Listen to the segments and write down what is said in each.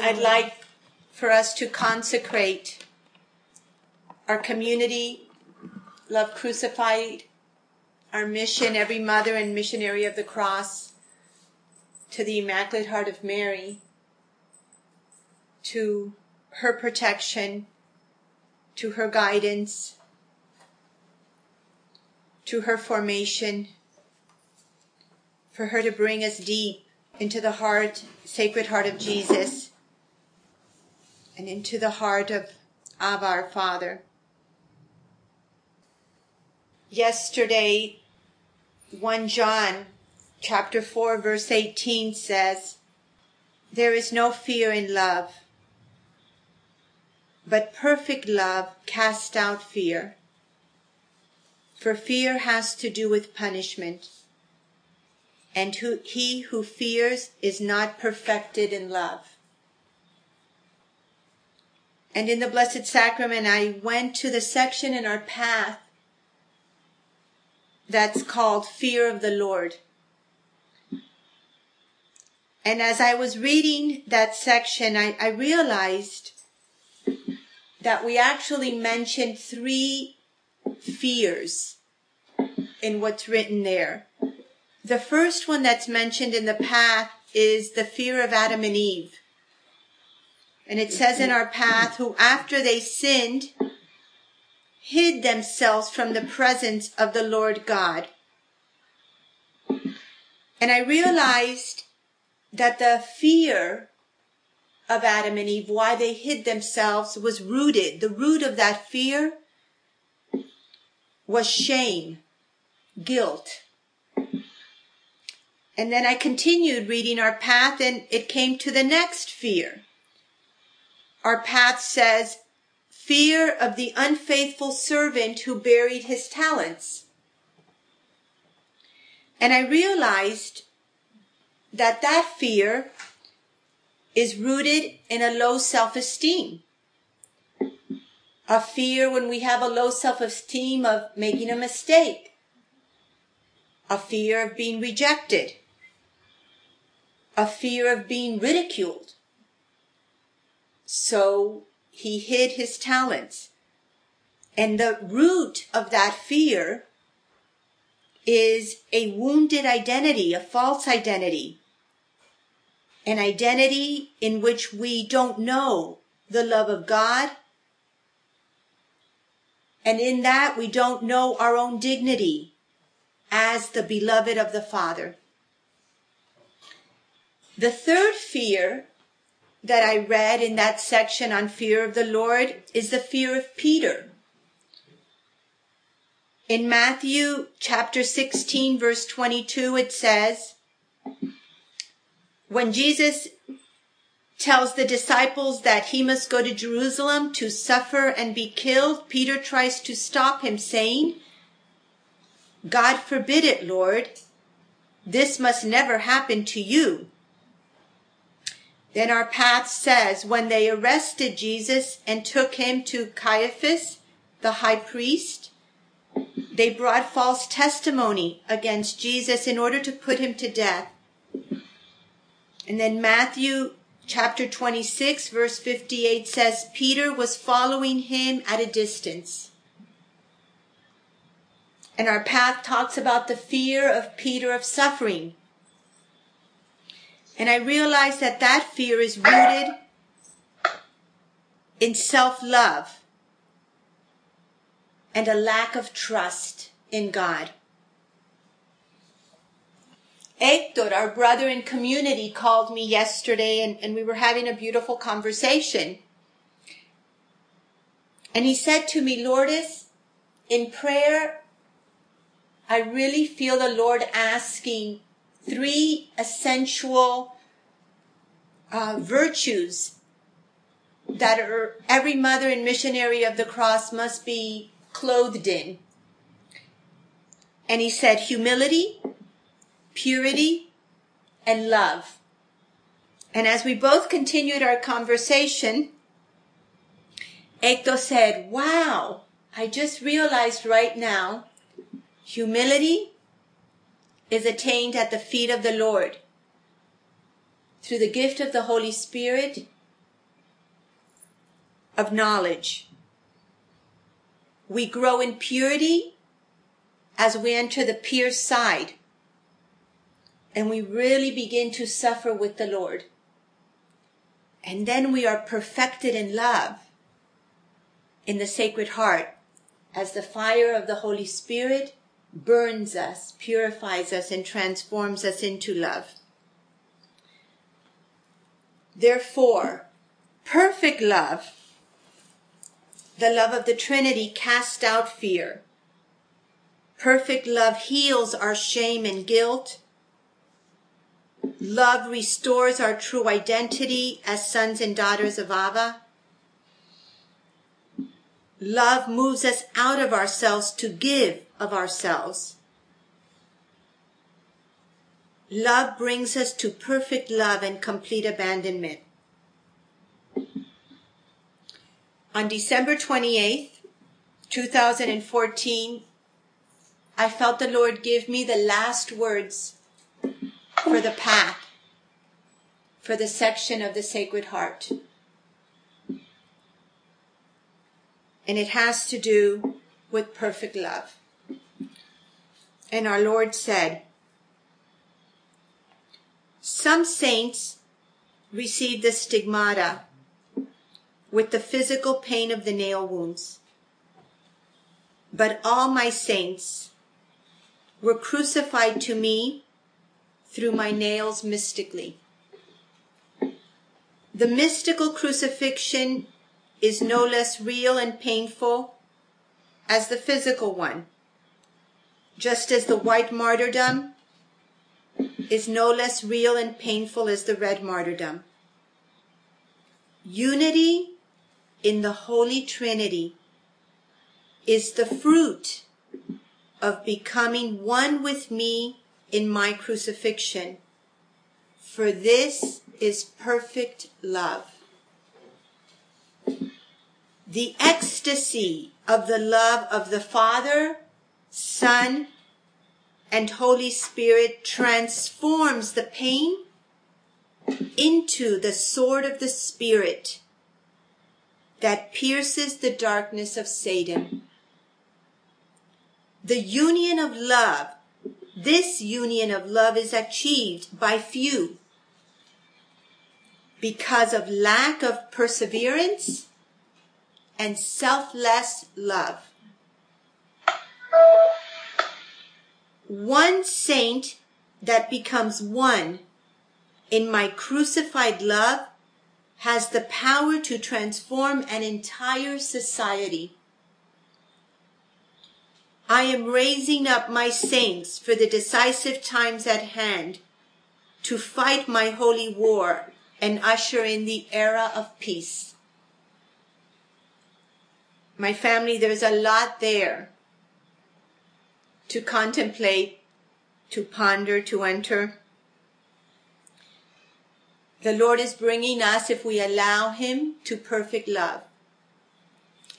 I'd like for us to consecrate our community, Love Crucified, our mission, every mother and missionary of the cross, to the Immaculate Heart of Mary, to her protection, to her guidance, to her formation, for her to bring us deep into the heart, sacred heart of Jesus, and into the heart of our Father. Yesterday, 1 John chapter 4 verse 18 says, There is no fear in love, but perfect love casts out fear. For fear has to do with punishment and who, he who fears is not perfected in love. And in the Blessed Sacrament, I went to the section in our path that's called Fear of the Lord. And as I was reading that section, I, I realized that we actually mentioned three fears in what's written there. The first one that's mentioned in the path is the fear of Adam and Eve. And it says in our path, who after they sinned, hid themselves from the presence of the Lord God. And I realized that the fear of Adam and Eve, why they hid themselves, was rooted. The root of that fear was shame, guilt. And then I continued reading our path and it came to the next fear. Our path says, fear of the unfaithful servant who buried his talents. And I realized that that fear is rooted in a low self-esteem. A fear when we have a low self-esteem of making a mistake. A fear of being rejected a fear of being ridiculed. So he hid his talents. And the root of that fear is a wounded identity, a false identity. An identity in which we don't know the love of God. And in that we don't know our own dignity as the beloved of the Father. The third fear that I read in that section on fear of the Lord is the fear of Peter. In Matthew chapter 16 verse 22 it says, when Jesus tells the disciples that he must go to Jerusalem to suffer and be killed, Peter tries to stop him saying, God forbid it, Lord. This must never happen to you. Then our path says, when they arrested Jesus and took him to Caiaphas, the high priest, they brought false testimony against Jesus in order to put him to death. And then Matthew chapter 26 verse 58 says, Peter was following him at a distance. And our path talks about the fear of Peter of suffering. And I realize that that fear is rooted in self-love and a lack of trust in God. Hector, our brother in community, called me yesterday and, and we were having a beautiful conversation. And he said to me, Lourdes, in prayer, I really feel the Lord asking three essential uh, virtues that are, every mother and missionary of the cross must be clothed in. And he said humility, purity, and love. And as we both continued our conversation, Hector said, wow, I just realized right now, humility, is attained at the feet of the Lord. through the gift of the Holy Spirit of knowledge. We grow in purity as we enter the pierced side and we really begin to suffer with the Lord. And then we are perfected in love in the Sacred Heart as the fire of the Holy Spirit burns us, purifies us, and transforms us into love. Therefore, perfect love, the love of the Trinity, casts out fear. Perfect love heals our shame and guilt. Love restores our true identity as sons and daughters of Abba. Love moves us out of ourselves to give of ourselves. Love brings us to perfect love and complete abandonment. On December 28th, 2014, I felt the Lord give me the last words for the path, for the section of the Sacred Heart. And it has to do with perfect love. And our Lord said, some saints receive the stigmata with the physical pain of the nail wounds. But all my saints were crucified to me through my nails mystically. The mystical crucifixion is no less real and painful as the physical one, just as the white martyrdom is no less real and painful as the red martyrdom. Unity in the Holy Trinity is the fruit of becoming one with me in my crucifixion. For this is perfect love. The ecstasy of the love of the Father, Son, and Holy Spirit transforms the pain into the sword of the Spirit that pierces the darkness of Satan. The union of love this union of love is achieved by few because of lack of perseverance and selfless love. One saint that becomes one in my crucified love has the power to transform an entire society. I am raising up my saints for the decisive times at hand to fight my holy war and usher in the era of peace. My family, there's a lot there to contemplate, to ponder, to enter. The Lord is bringing us, if we allow Him, to perfect love.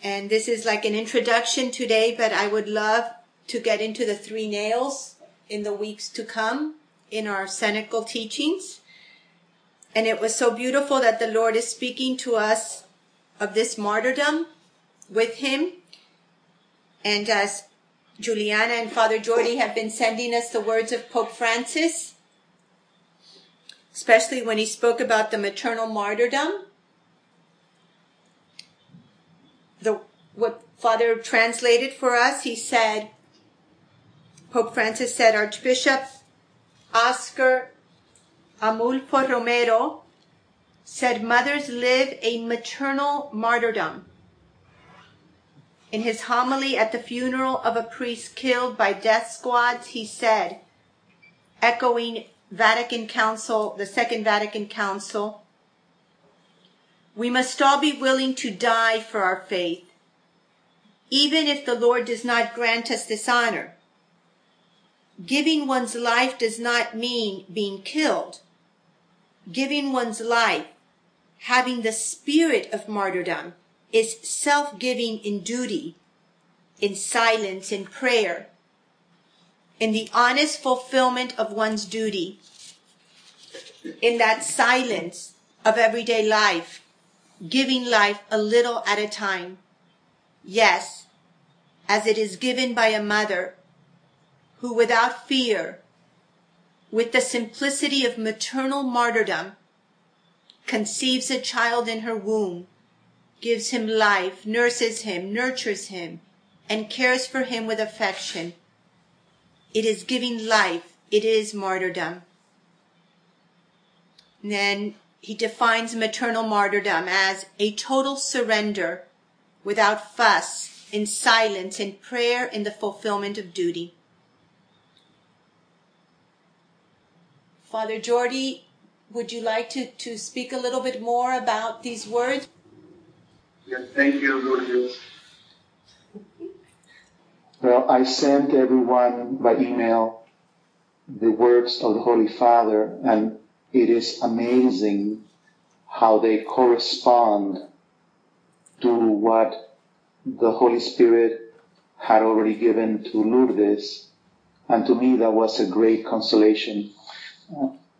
And this is like an introduction today, but I would love to get into the three nails in the weeks to come in our Cenacle teachings. And it was so beautiful that the Lord is speaking to us of this martyrdom with him. And as Juliana and Father Jordi have been sending us the words of Pope Francis, especially when he spoke about the maternal martyrdom, the what Father translated for us, he said, Pope Francis said, Archbishop Oscar Arnulfo Romero said mothers live a maternal martyrdom. In his homily at the funeral of a priest killed by death squads, he said, echoing Vatican Council, the Second Vatican Council, we must all be willing to die for our faith, even if the Lord does not grant us this honor. Giving one's life does not mean being killed. Giving one's life, having the spirit of martyrdom, is self-giving in duty, in silence, in prayer, in the honest fulfillment of one's duty. in that silence of everyday life, giving life a little at a time. Yes, as it is given by a mother who without fear, with the simplicity of maternal martyrdom, conceives a child in her womb, gives him life, nurses him, nurtures him, and cares for him with affection. It is giving life. It is martyrdom. And then he defines maternal martyrdom as a total surrender without fuss, in silence, in prayer, in the fulfillment of duty. Father Jordi, would you like to, to speak a little bit more about these words? Yes, thank you, Lourdes. Well, I sent everyone by email the words of the Holy Father, and it is amazing how they correspond to what the Holy Spirit had already given to Lourdes. And to me, that was a great consolation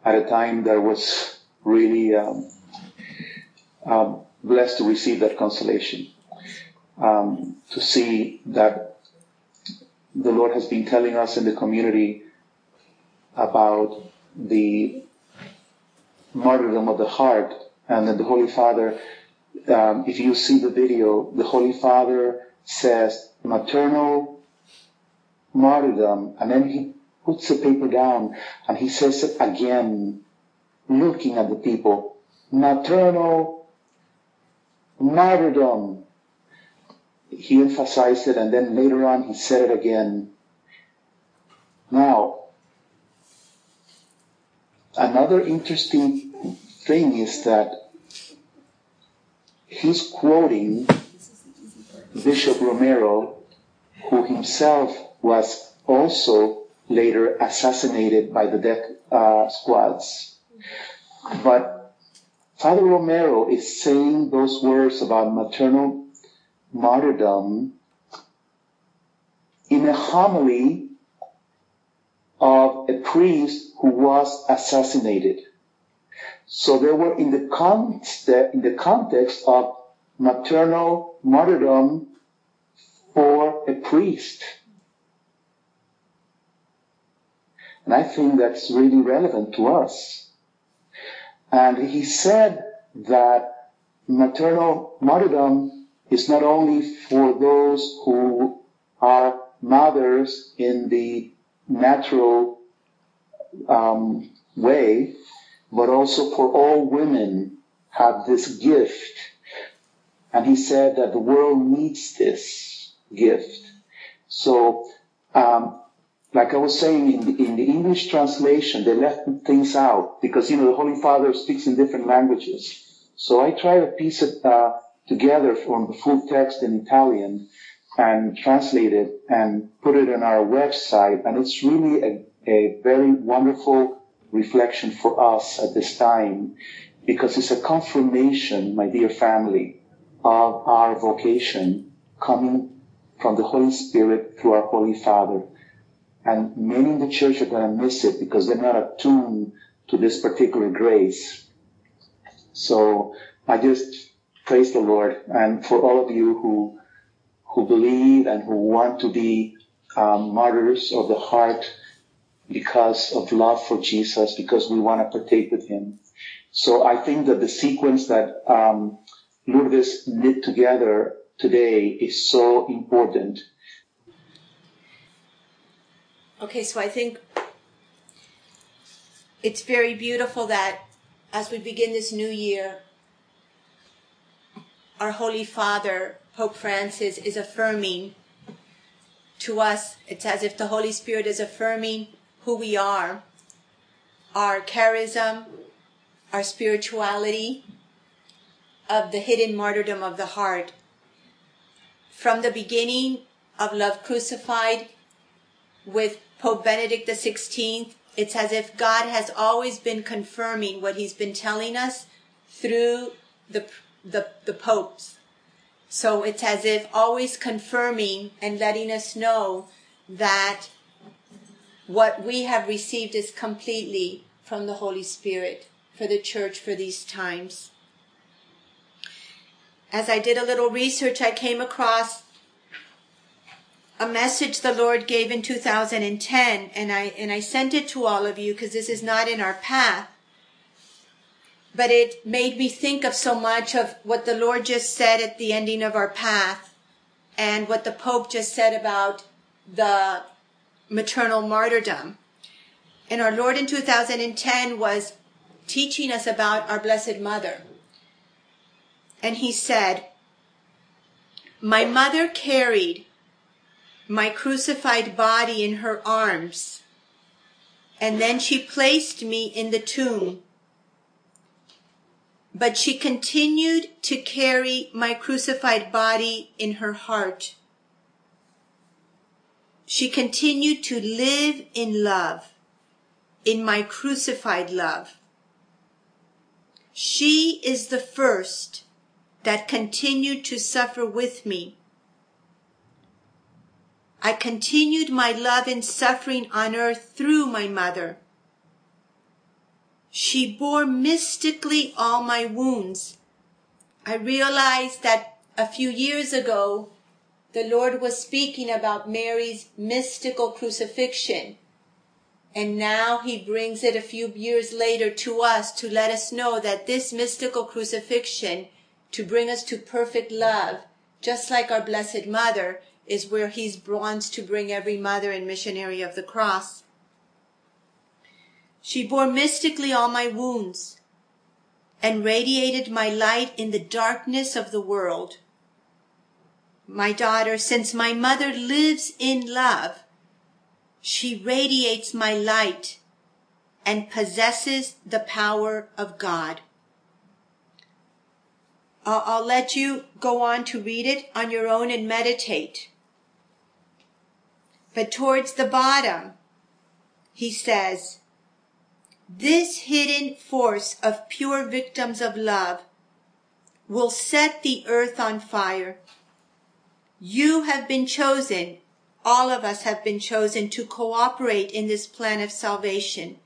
at a time that was really um, um, blessed to receive that consolation. Um, to see that the Lord has been telling us in the community about the martyrdom of the heart, and then the Holy Father, um, if you see the video, the Holy Father says maternal martyrdom, and then he puts the paper down and he says it again, looking at the people, maternal martyrdom. He emphasized it and then later on he said it again. Now, another interesting thing is that he's quoting Bishop Romero, who himself was also later assassinated by the death uh, squads. But Father Romero is saying those words about maternal martyrdom in a homily of a priest who was assassinated. So they were in the context, in the context of maternal martyrdom for a priest. And I think that's really relevant to us. And he said that maternal martyrdom is not only for those who are mothers in the natural um, way, but also for all women have this gift. And he said that the world needs this gift. So um, like I was saying in the, in the English translation, they left things out because, you know, the Holy Father speaks in different languages. So I tried to piece it uh, together from the full text in Italian and translate it and put it on our website. And it's really a, a very wonderful reflection for us at this time because it's a confirmation, my dear family, of our vocation coming from the Holy Spirit through our Holy Father. And many in the church are going to miss it because they're not attuned to this particular grace. So I just praise the Lord and for all of you who, who believe and who want to be um, martyrs of the heart because of love for Jesus, because we want to partake with Him. So I think that the sequence that um, Lourdes knit together today is so important Okay, so I think it's very beautiful that as we begin this new year, our Holy Father, Pope Francis, is affirming to us, it's as if the Holy Spirit is affirming who we are, our charism, our spirituality, of the hidden martyrdom of the heart. From the beginning of Love Crucified, with Pope Benedict XVI, it's as if God has always been confirming what he's been telling us through the, the, the popes. So it's as if always confirming and letting us know that what we have received is completely from the Holy Spirit. for the church for these times. As I did a little research, I came across a message the Lord gave in 2010 and I and I sent it to all of you because this is not in our path. But it made me think of so much of what the Lord just said at the ending of our path and what the Pope just said about the maternal martyrdom. And our Lord in 2010 was teaching us about our Blessed Mother. And he said, My mother carried my crucified body in her arms, and then she placed me in the tomb. But she continued to carry my crucified body in her heart. She continued to live in love, in my crucified love. She is the first that continued to suffer with me. I continued my love and suffering on earth through my mother. She bore mystically all my wounds. I realized that a few years ago, the Lord was speaking about Mary's mystical crucifixion. And now he brings it a few years later to us to let us know that this mystical crucifixion to bring us to perfect love, just like our Blessed Mother, is where He's bronze to bring every mother and missionary of the cross. She bore mystically all my wounds and radiated my light in the darkness of the world. My daughter, since my mother lives in love, she radiates my light and possesses the power of God. I'll, I'll let you go on to read it on your own and meditate. But towards the bottom, he says, this hidden force of pure victims of love will set the earth on fire. You have been chosen, all of us have been chosen to cooperate in this plan of salvation.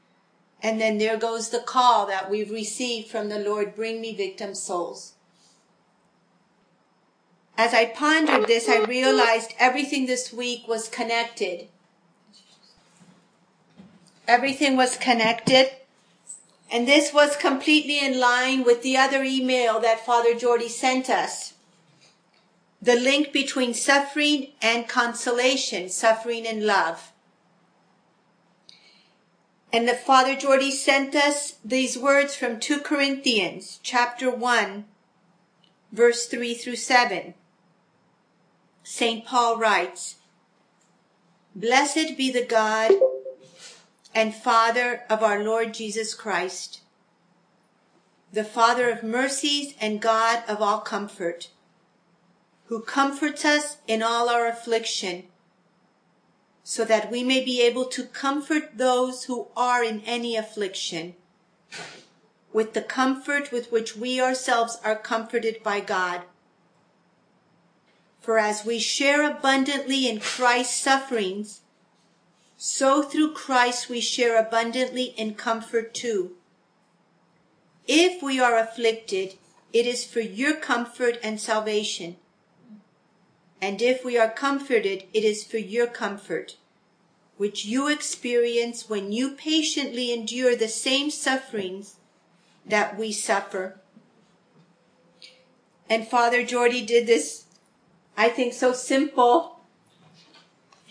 And then there goes the call that we've received from the Lord, bring me victim souls. As I pondered this, I realized everything this week was connected. Everything was connected. And this was completely in line with the other email that Father Jordy sent us. The link between suffering and consolation, suffering and love. And the Father Jordy sent us these words from 2 Corinthians chapter 1, verse 3 through 7. St. Paul writes, Blessed be the God and Father of our Lord Jesus Christ, the Father of mercies and God of all comfort, who comforts us in all our affliction, so that we may be able to comfort those who are in any affliction, with the comfort with which we ourselves are comforted by God. For as we share abundantly in Christ's sufferings, so through Christ we share abundantly in comfort too. If we are afflicted, it is for your comfort and salvation. And if we are comforted, it is for your comfort, which you experience when you patiently endure the same sufferings that we suffer. And Father Jordy did this I think, so simple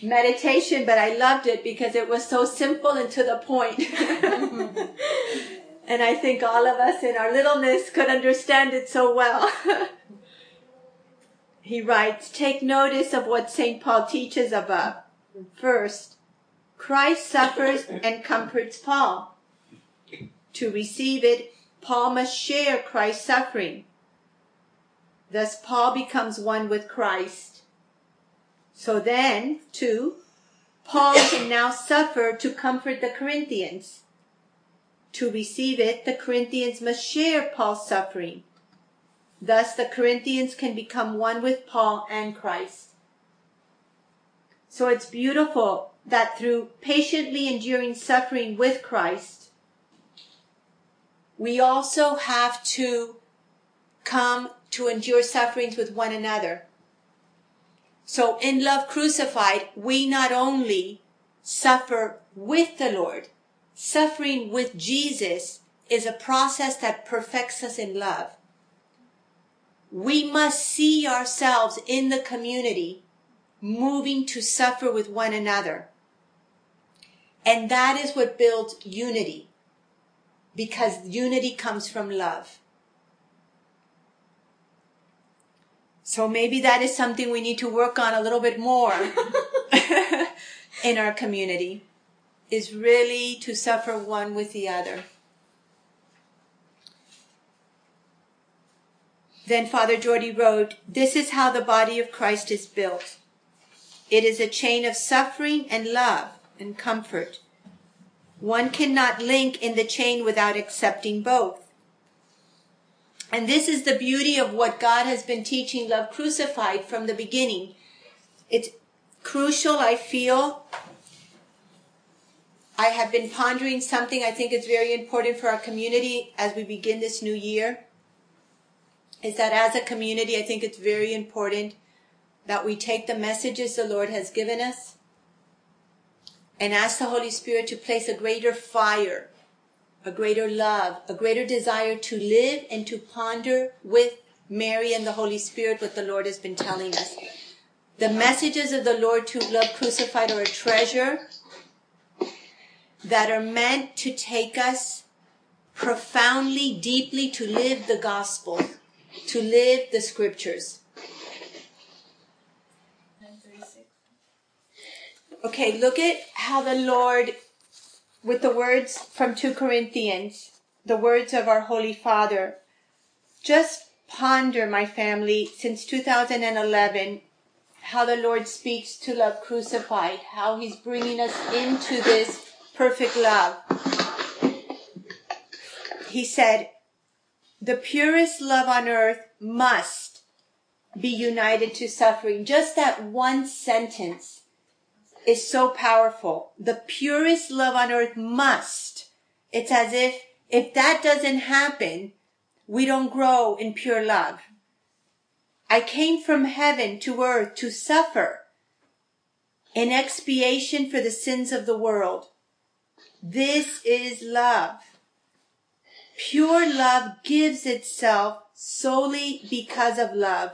meditation, but I loved it because it was so simple and to the point. and I think all of us in our littleness could understand it so well. he writes, take notice of what St. Paul teaches above. First, Christ suffers and comforts Paul. To receive it, Paul must share Christ's suffering. Thus Paul becomes one with Christ. So then, too, Paul can now suffer to comfort the Corinthians. To receive it, the Corinthians must share Paul's suffering. Thus the Corinthians can become one with Paul and Christ. So it's beautiful that through patiently enduring suffering with Christ, we also have to come to endure sufferings with one another. So in Love Crucified, we not only suffer with the Lord, suffering with Jesus is a process that perfects us in love. We must see ourselves in the community moving to suffer with one another. And that is what builds unity because unity comes from love. So maybe that is something we need to work on a little bit more in our community is really to suffer one with the other. Then Father Jordy wrote, This is how the body of Christ is built. It is a chain of suffering and love and comfort. One cannot link in the chain without accepting both. And this is the beauty of what God has been teaching Love Crucified from the beginning. It's crucial, I feel. I have been pondering something I think is very important for our community as we begin this new year is that as a community, I think it's very important that we take the messages the Lord has given us and ask the Holy Spirit to place a greater fire, a greater love, a greater desire to live and to ponder with Mary and the Holy Spirit what the Lord has been telling us. The messages of the Lord to love crucified are a treasure that are meant to take us profoundly, deeply to live the gospel to live the scriptures. Okay, look at how the Lord, with the words from 2 Corinthians, the words of our Holy Father, just ponder, my family, since 2011, how the Lord speaks to love crucified, how He's bringing us into this perfect love. He said, the purest love on earth must be united to suffering. Just that one sentence is so powerful. The purest love on earth must. It's as if, if that doesn't happen, we don't grow in pure love. I came from heaven to earth to suffer in expiation for the sins of the world. This is love. Pure love gives itself solely because of love.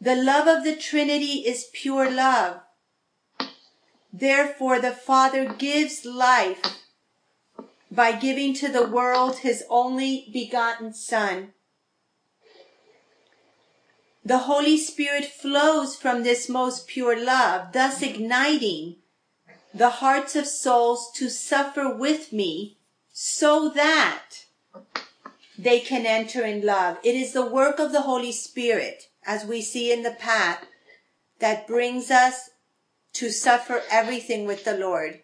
The love of the Trinity is pure love. Therefore, the Father gives life by giving to the world his only begotten Son. The Holy Spirit flows from this most pure love, thus igniting the hearts of souls to suffer with me so that they can enter in love. It is the work of the Holy Spirit, as we see in the path, that brings us to suffer everything with the Lord,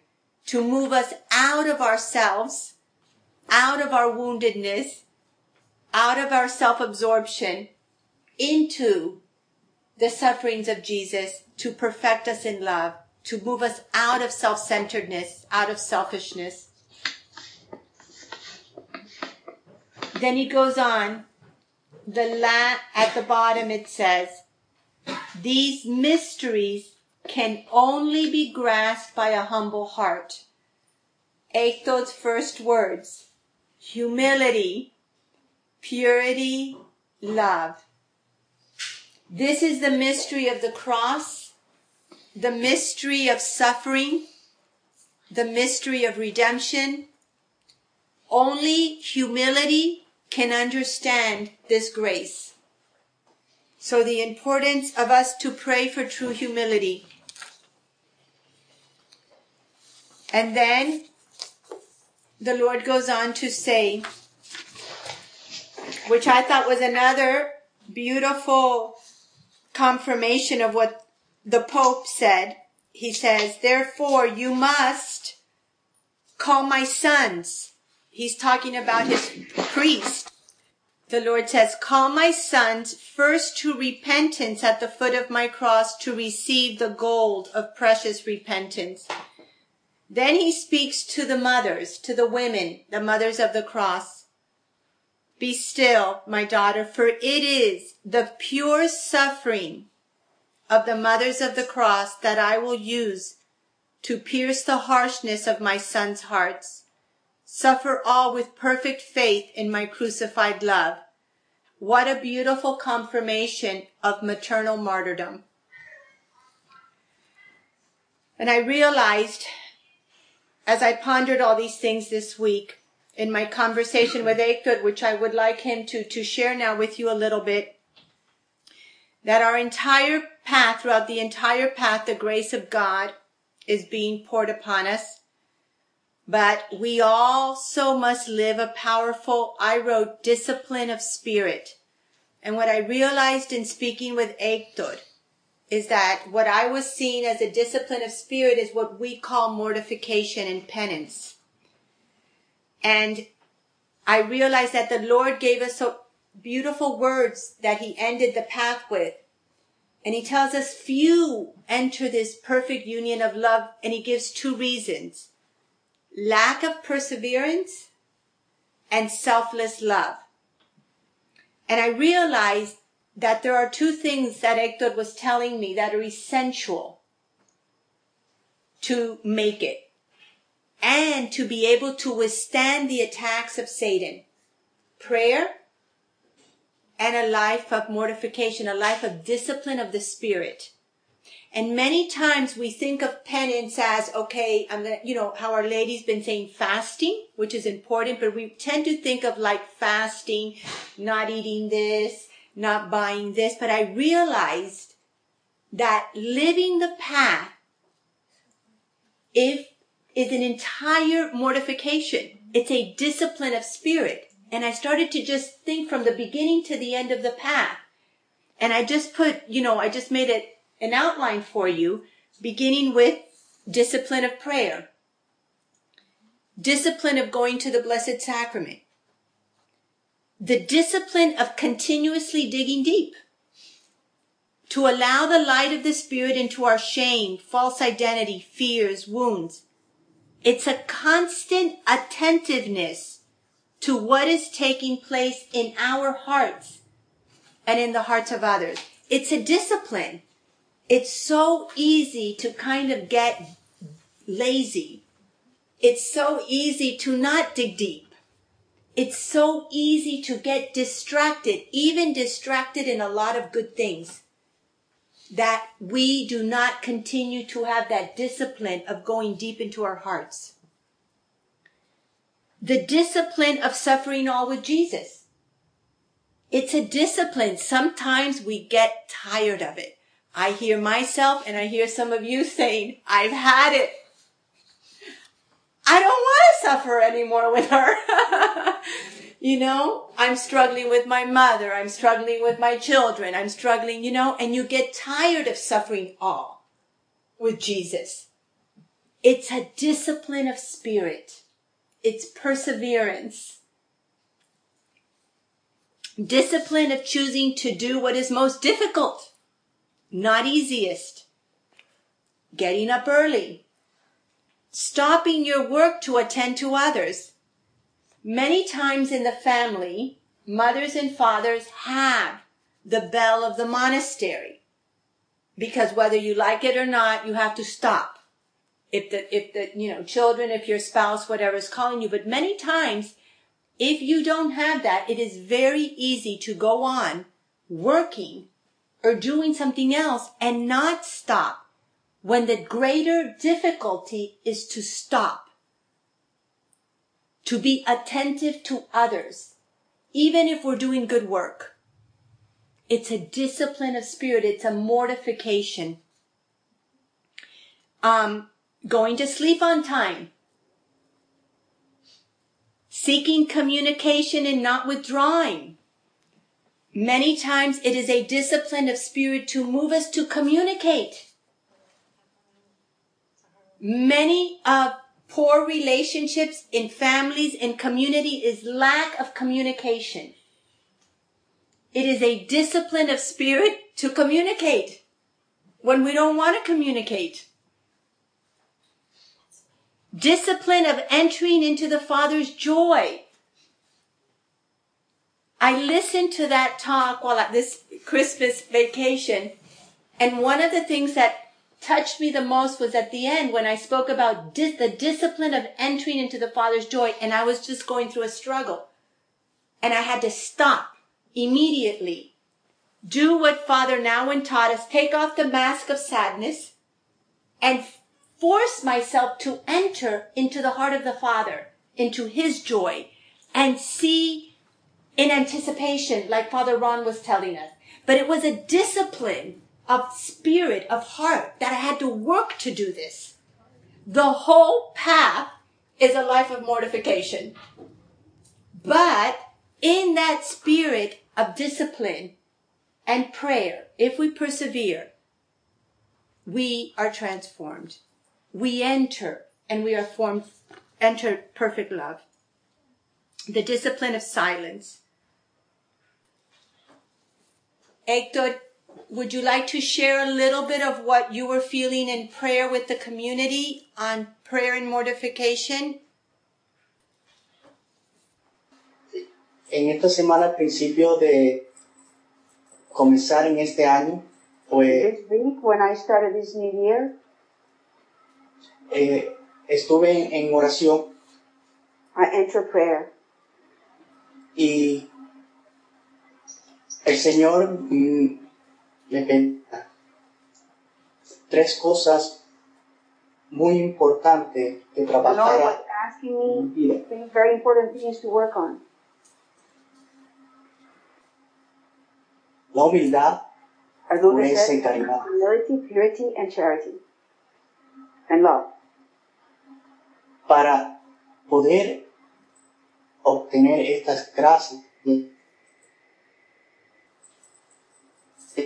to move us out of ourselves, out of our woundedness, out of our self-absorption, into the sufferings of Jesus to perfect us in love, to move us out of self-centeredness, out of selfishness. Then he goes on. The la at the bottom it says, these mysteries can only be grasped by a humble heart. Hector's first words, humility, purity, love. This is the mystery of the cross, the mystery of suffering, the mystery of redemption. Only humility can understand this grace. So the importance of us to pray for true humility. And then the Lord goes on to say, which I thought was another beautiful confirmation of what the Pope said. He says, therefore you must call my sons He's talking about his priest. The Lord says, call my sons first to repentance at the foot of my cross to receive the gold of precious repentance. Then he speaks to the mothers, to the women, the mothers of the cross. Be still, my daughter, for it is the pure suffering of the mothers of the cross that I will use to pierce the harshness of my sons' hearts. Suffer all with perfect faith in my crucified love. What a beautiful confirmation of maternal martyrdom. And I realized as I pondered all these things this week in my conversation with Hector, which I would like him to, to share now with you a little bit, that our entire path, throughout the entire path, the grace of God is being poured upon us. But we also must live a powerful, I wrote, discipline of spirit. And what I realized in speaking with Hector is that what I was seeing as a discipline of spirit is what we call mortification and penance. And I realized that the Lord gave us so beautiful words that he ended the path with. And he tells us few enter this perfect union of love and he gives two reasons. Lack of perseverance and selfless love. And I realized that there are two things that Hector was telling me that are essential to make it and to be able to withstand the attacks of Satan. Prayer and a life of mortification, a life of discipline of the spirit. And many times we think of penance as, okay, I'm gonna, you know, how our lady's been saying fasting, which is important, but we tend to think of like fasting, not eating this, not buying this, but I realized that living the path if is an entire mortification. It's a discipline of spirit. And I started to just think from the beginning to the end of the path. And I just put, you know, I just made it an outline for you, beginning with discipline of prayer, discipline of going to the Blessed Sacrament, the discipline of continuously digging deep to allow the light of the Spirit into our shame, false identity, fears, wounds. It's a constant attentiveness to what is taking place in our hearts and in the hearts of others. It's a discipline. It's so easy to kind of get lazy. It's so easy to not dig deep. It's so easy to get distracted, even distracted in a lot of good things, that we do not continue to have that discipline of going deep into our hearts. The discipline of suffering all with Jesus. It's a discipline. Sometimes we get tired of it. I hear myself and I hear some of you saying, I've had it. I don't want to suffer anymore with her. you know, I'm struggling with my mother. I'm struggling with my children. I'm struggling, you know, and you get tired of suffering all with Jesus. It's a discipline of spirit. It's perseverance. Discipline of choosing to do what is most difficult, not easiest. Getting up early, stopping your work to attend to others. Many times in the family, mothers and fathers have the bell of the monastery because whether you like it or not, you have to stop. If the, if the, you know, children, if your spouse, whatever is calling you, but many times, if you don't have that, it is very easy to go on working or doing something else and not stop when the greater difficulty is to stop, to be attentive to others, even if we're doing good work. It's a discipline of spirit. It's a mortification. Um, going to sleep on time. Seeking communication and not withdrawing. Many times it is a discipline of spirit to move us to communicate many of poor relationships in families and community is lack of communication. It is a discipline of spirit to communicate when we don't want to communicate. discipline of entering into the Father's joy. I listened to that talk while at this Christmas vacation, and one of the things that touched me the most was at the end when I spoke about dis- the discipline of entering into the Father's joy, and I was just going through a struggle. And I had to stop immediately. Do what Father Nouwen taught us. Take off the mask of sadness and force myself to enter into the heart of the Father, into His joy, and see in anticipation, like Father Ron was telling us. But it was a discipline of spirit, of heart, that I had to work to do this. The whole path is a life of mortification. But in that spirit of discipline and prayer, if we persevere, we are transformed. We enter and we are formed, enter perfect love. The discipline of silence. Hector, would you like to share a little bit of what you were feeling in prayer with the community on prayer and mortification? En esta semana, al principio de comenzar en este año, pues This week, when I started this new year, eh, estuve en, en oración I entered prayer. y el Señor mm, me pedía tres cosas muy importantes que things, very important things to work on. La humildad, Pureza y caridad. humility, purity, and charity. And love. para poder obtener estas gracias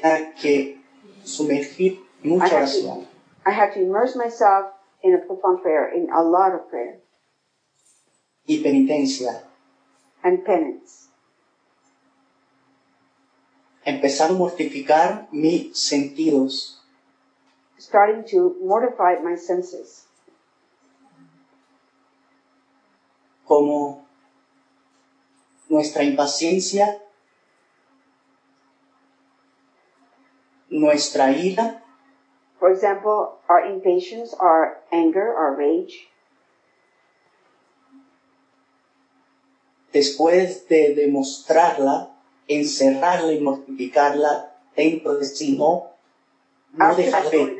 tenía que sumergir mucha I had to- oración I had to immerse myself in a profound prayer, in a lot of prayer y penitencia. and penance. Empezar a mortificar mis sentidos Starting to mortify my senses. como nuestra impaciencia, nuestra ira, For example, our impatience, our anger, our rage. después de demostrarla, encerrarla y mortificarla dentro de sí, no, no dejar ver.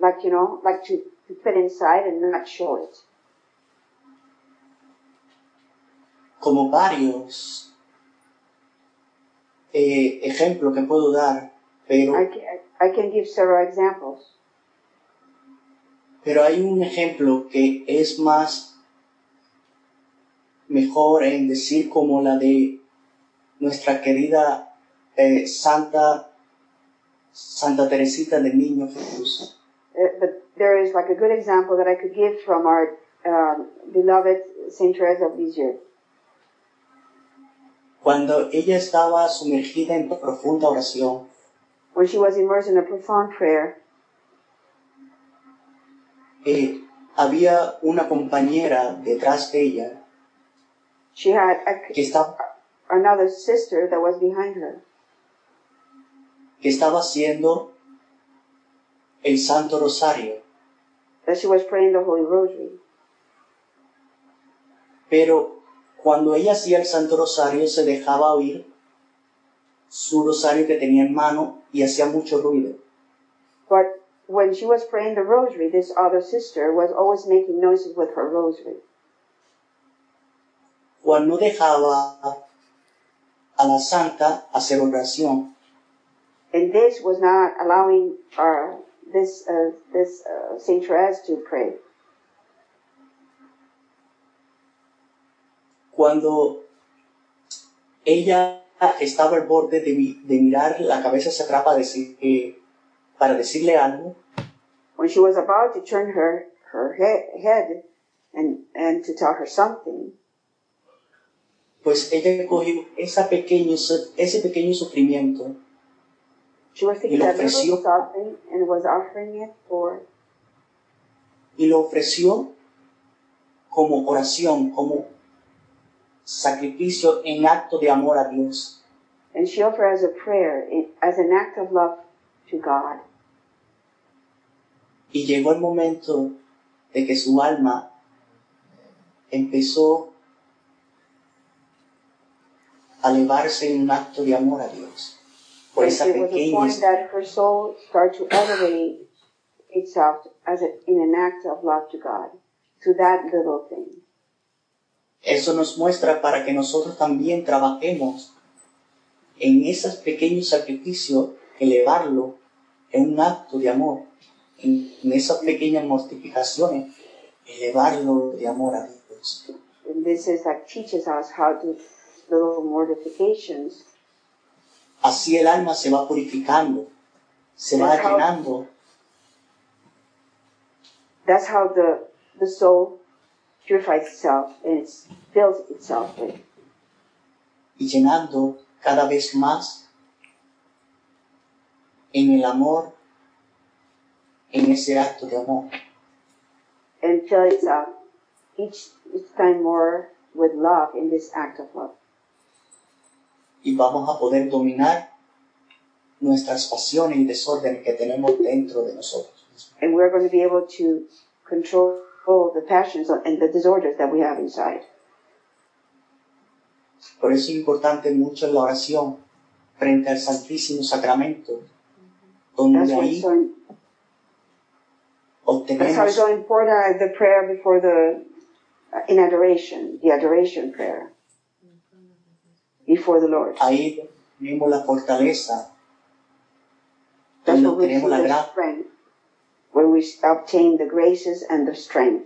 like, you know, like to, to put inside and not show it. como varios eh, ejemplos que puedo dar, pero, I I can give several examples. pero hay un ejemplo que es más mejor en decir como la de nuestra querida eh, Santa Santa Teresita del Niño Jesús. Uh, but there is like a good example that I could give from our um, beloved Saint Therese of Lisieux. Cuando ella estaba sumergida en profunda oración, When she was immersed in a profound prayer, eh, había una compañera detrás de ella she had a, que estaba, another sister that was behind her. que estaba haciendo el Santo Rosario. That she was praying the Holy Rosary. Pero cuando ella hacía el Santo Rosario se dejaba oír su rosario que tenía en mano y hacía mucho ruido. But when she was praying the Rosary, this other sister was always making noises with her Rosary. Juan no dejaba a la santa hacer oración. And this was not allowing uh, this uh, this uh, Saint Therese to pray. Cuando ella estaba al borde de, de mirar la cabeza hacia atrás para, decir, eh, para decirle algo, When she was about to turn her her he- head and and to tell her something, pues ella cogió esa pequeño, ese pequeño sufrimiento she was Y lo ofreció. and was offering it for y lo ofreció como oración, como sacrificio en acto de amor a Dios. And she offered as a prayer, as an act of love to God. Y llegó el momento de que su alma empezó a elevarse en un acto de amor a Dios. Por And esa pequeña that her soul started to elevate itself as a, in an act of love to God, to that little thing. Eso nos muestra para que nosotros también trabajemos en esos pequeños sacrificios, elevarlo en un acto de amor, en, esas pequeñas mortificaciones, elevarlo de amor a Dios. And this is like teaches us how to little mortifications. Así el alma se va purificando, se va how- llenando That's how the the soul purifies itself and it fills itself with. y llenando cada vez más en el amor, en ese acto de amor. and fill itself each, each time more with love in this act of love. y vamos a poder dominar nuestras pasiones y desórdenes que tenemos dentro de nosotros. And we're going to be able to control the passions and the disorders that we have inside. Por eso es importante mucho la oración frente al Santísimo Sacramento, donde why ahí so, that's how obtenemos it's so important the prayer before the, uh, in adoration, the adoration prayer before the Lord. ahí vemos la fortaleza, That's donde where we see obtenemos la gracia where we obtain the graces and the strength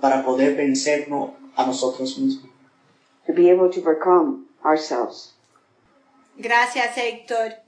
para poder vencernos a nosotros mismos. to be able to overcome ourselves. Gracias, Héctor.